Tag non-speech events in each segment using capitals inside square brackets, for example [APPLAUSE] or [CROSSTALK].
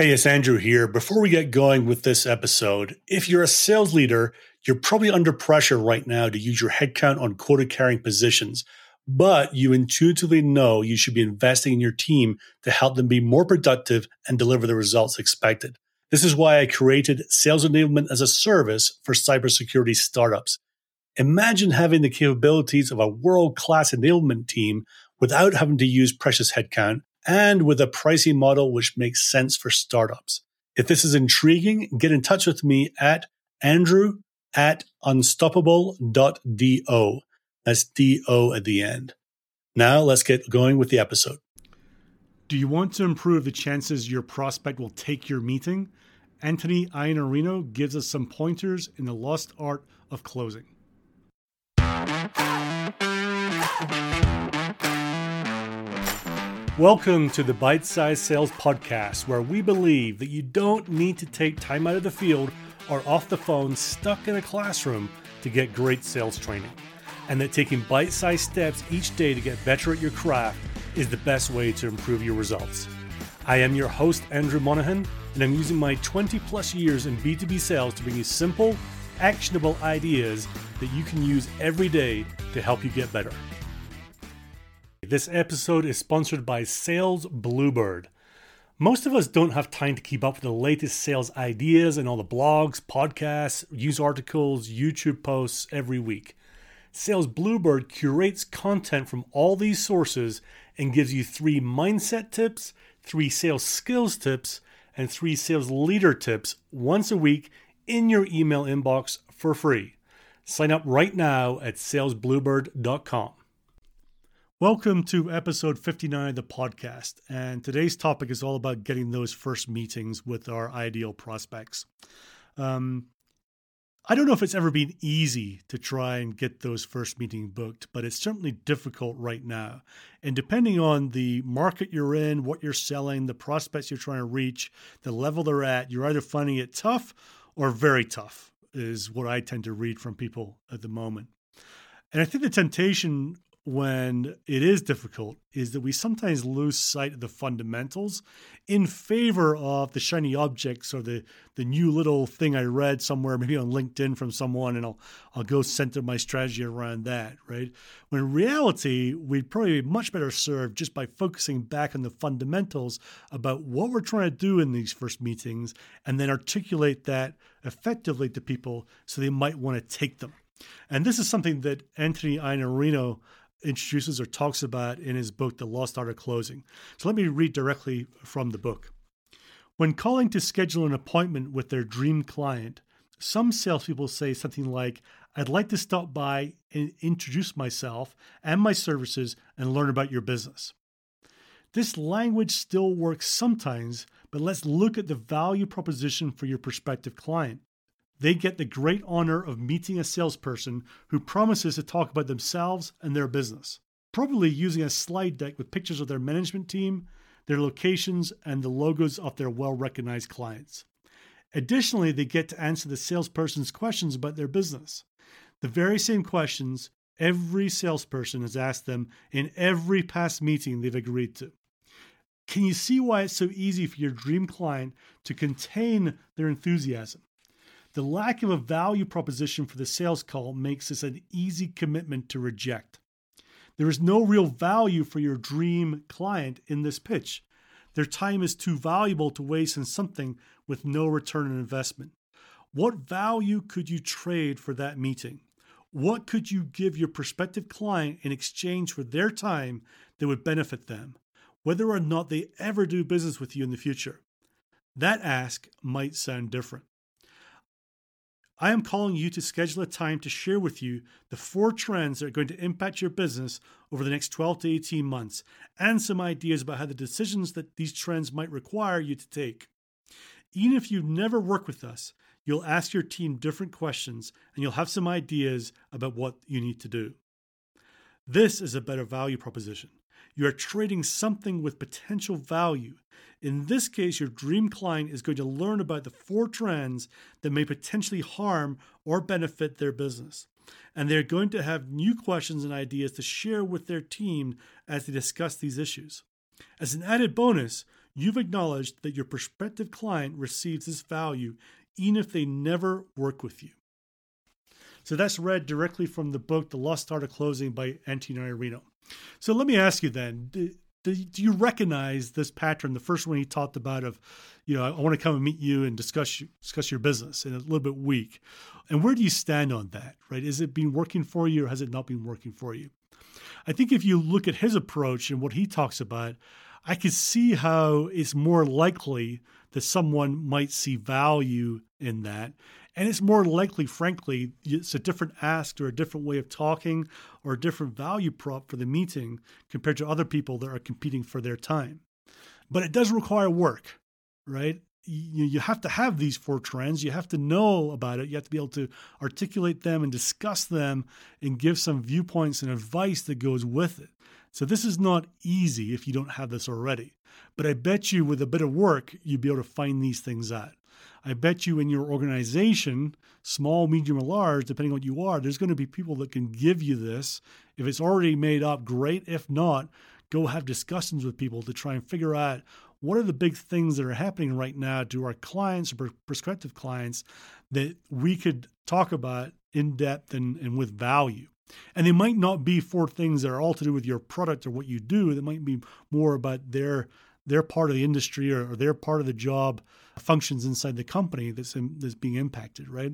Hey, it's Andrew here. Before we get going with this episode, if you're a sales leader, you're probably under pressure right now to use your headcount on quota carrying positions, but you intuitively know you should be investing in your team to help them be more productive and deliver the results expected. This is why I created Sales Enablement as a Service for cybersecurity startups. Imagine having the capabilities of a world class enablement team without having to use precious headcount and with a pricing model which makes sense for startups. If this is intriguing, get in touch with me at andrew at unstoppable.do. That's D-O at the end. Now let's get going with the episode. Do you want to improve the chances your prospect will take your meeting? Anthony Iannarino gives us some pointers in the lost art of closing. Welcome to the Bite Size Sales Podcast, where we believe that you don't need to take time out of the field or off the phone stuck in a classroom to get great sales training, and that taking bite sized steps each day to get better at your craft is the best way to improve your results. I am your host, Andrew Monahan, and I'm using my 20 plus years in B2B sales to bring you simple, actionable ideas that you can use every day to help you get better. This episode is sponsored by Sales Bluebird. Most of us don't have time to keep up with the latest sales ideas and all the blogs, podcasts, news articles, YouTube posts every week. Sales Bluebird curates content from all these sources and gives you three mindset tips, three sales skills tips, and three sales leader tips once a week in your email inbox for free. Sign up right now at salesbluebird.com. Welcome to episode 59 of the podcast. And today's topic is all about getting those first meetings with our ideal prospects. Um, I don't know if it's ever been easy to try and get those first meeting booked, but it's certainly difficult right now. And depending on the market you're in, what you're selling, the prospects you're trying to reach, the level they're at, you're either finding it tough or very tough, is what I tend to read from people at the moment. And I think the temptation when it is difficult is that we sometimes lose sight of the fundamentals in favor of the shiny objects or the the new little thing I read somewhere, maybe on LinkedIn from someone, and I'll I'll go center my strategy around that, right? When in reality, we'd probably be much better served just by focusing back on the fundamentals about what we're trying to do in these first meetings and then articulate that effectively to people so they might want to take them. And this is something that Anthony Iannarino introduces or talks about in his book, The Lost Art of Closing. So let me read directly from the book. When calling to schedule an appointment with their dream client, some salespeople say something like, I'd like to stop by and introduce myself and my services and learn about your business. This language still works sometimes, but let's look at the value proposition for your prospective client they get the great honor of meeting a salesperson who promises to talk about themselves and their business, probably using a slide deck with pictures of their management team, their locations, and the logos of their well recognized clients. Additionally, they get to answer the salesperson's questions about their business. The very same questions every salesperson has asked them in every past meeting they've agreed to. Can you see why it's so easy for your dream client to contain their enthusiasm? The lack of a value proposition for the sales call makes this an easy commitment to reject. There is no real value for your dream client in this pitch. Their time is too valuable to waste on something with no return on investment. What value could you trade for that meeting? What could you give your prospective client in exchange for their time that would benefit them, whether or not they ever do business with you in the future? That ask might sound different. I am calling you to schedule a time to share with you the four trends that are going to impact your business over the next 12 to 18 months and some ideas about how the decisions that these trends might require you to take. Even if you've never worked with us, you'll ask your team different questions and you'll have some ideas about what you need to do. This is a better value proposition. You are trading something with potential value. In this case, your dream client is going to learn about the four trends that may potentially harm or benefit their business. And they're going to have new questions and ideas to share with their team as they discuss these issues. As an added bonus, you've acknowledged that your prospective client receives this value even if they never work with you. So that's read directly from the book The Lost Art of Closing by Antonio Iannarino. So let me ask you then, do, do, you recognize this pattern? The first one he talked about of, you know, I want to come and meet you and discuss discuss your business, and a little bit weak. And where do you stand on that? Right? Is it been working for you, or has it not been working for you? I think if you look at his approach and what he talks about, I can see how it's more likely that someone might see value in that. And it's more likely, frankly, it's a different ask or a different way of talking or a different value prop for the meeting compared to other people that are competing for their time. But it does require work, right? You, you have to have these four trends. You have to know about it. You have to be able to articulate them and discuss them and give some viewpoints and advice that goes with it. So this is not easy if you don't have this already. But I bet you with a bit of work, you'd be able to find these things out. I bet you in your organization, small, medium, or large, depending on what you are, there's going to be people that can give you this. If it's already made up, great. If not, go have discussions with people to try and figure out what are the big things that are happening right now to our clients or prospective clients that we could talk about in depth and, and with value. And they might not be for things that are all to do with your product or what you do. They might be more about their their part of the industry or, or their part of the job functions inside the company that's in, that's being impacted, right?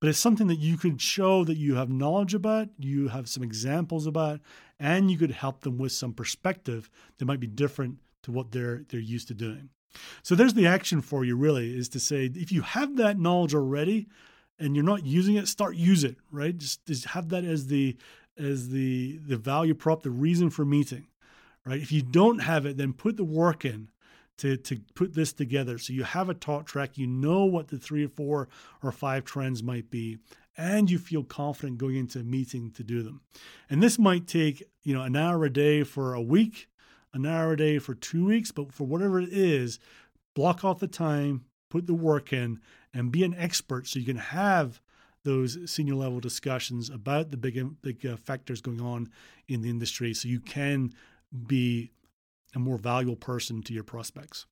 But it's something that you could show that you have knowledge about, you have some examples about, and you could help them with some perspective that might be different to what they're they're used to doing. So there's the action for you really is to say if you have that knowledge already and you're not using it, start use it, right? Just, just have that as the as the the value prop, the reason for meeting right? If you don't have it, then put the work in to, to put this together. So you have a talk track, you know what the three or four or five trends might be, and you feel confident going into a meeting to do them. And this might take, you know, an hour a day for a week, an hour a day for two weeks, but for whatever it is, block off the time, put the work in, and be an expert so you can have those senior level discussions about the big big uh, factors going on in the industry so you can be a more valuable person to your prospects.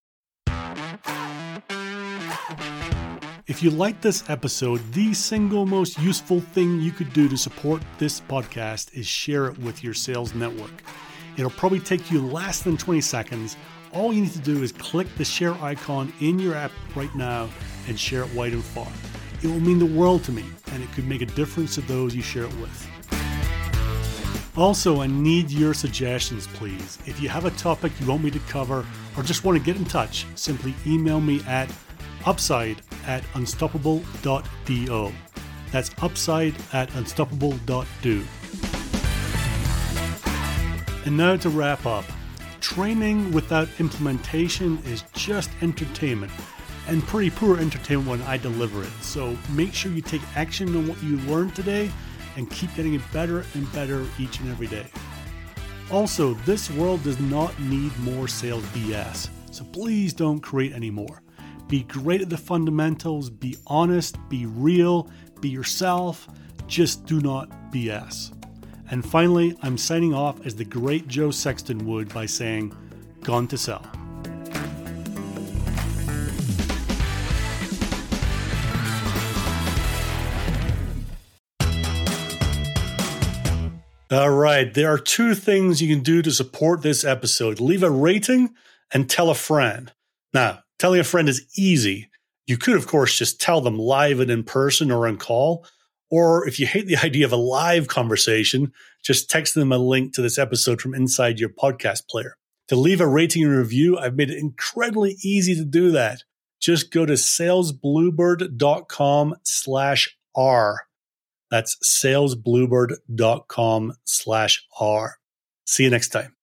If you like this episode, the single most useful thing you could do to support this podcast is share it with your sales network. It'll probably take you less than 20 seconds. All you need to do is click the share icon in your app right now and share it wide and far. It will mean the world to me, and it could make a difference to those you share it with. Also, I need your suggestions, please. If you have a topic you want me to cover or just want to get in touch, simply email me at upside at unstoppable.do. That's upside at unstoppable.do. And now to wrap up training without implementation is just entertainment and pretty poor entertainment when I deliver it. So make sure you take action on what you learned today and keep getting it better and better each and every day. Also, this world does not need more sales BS, so please don't create any more. Be great at the fundamentals, be honest, be real, be yourself, just do not BS. And finally, I'm signing off as the great Joe Sexton would by saying, Gone to sell. All right. There are two things you can do to support this episode leave a rating and tell a friend. Now, telling a friend is easy. You could, of course, just tell them live and in person or on call. Or if you hate the [LAUGHS] idea of a live conversation, just text them a link to this episode from inside your podcast player. To leave a rating and review, I've made it incredibly easy to do that. Just go to salesbluebird.com slash R. That's salesbluebird.com slash R. See you next time.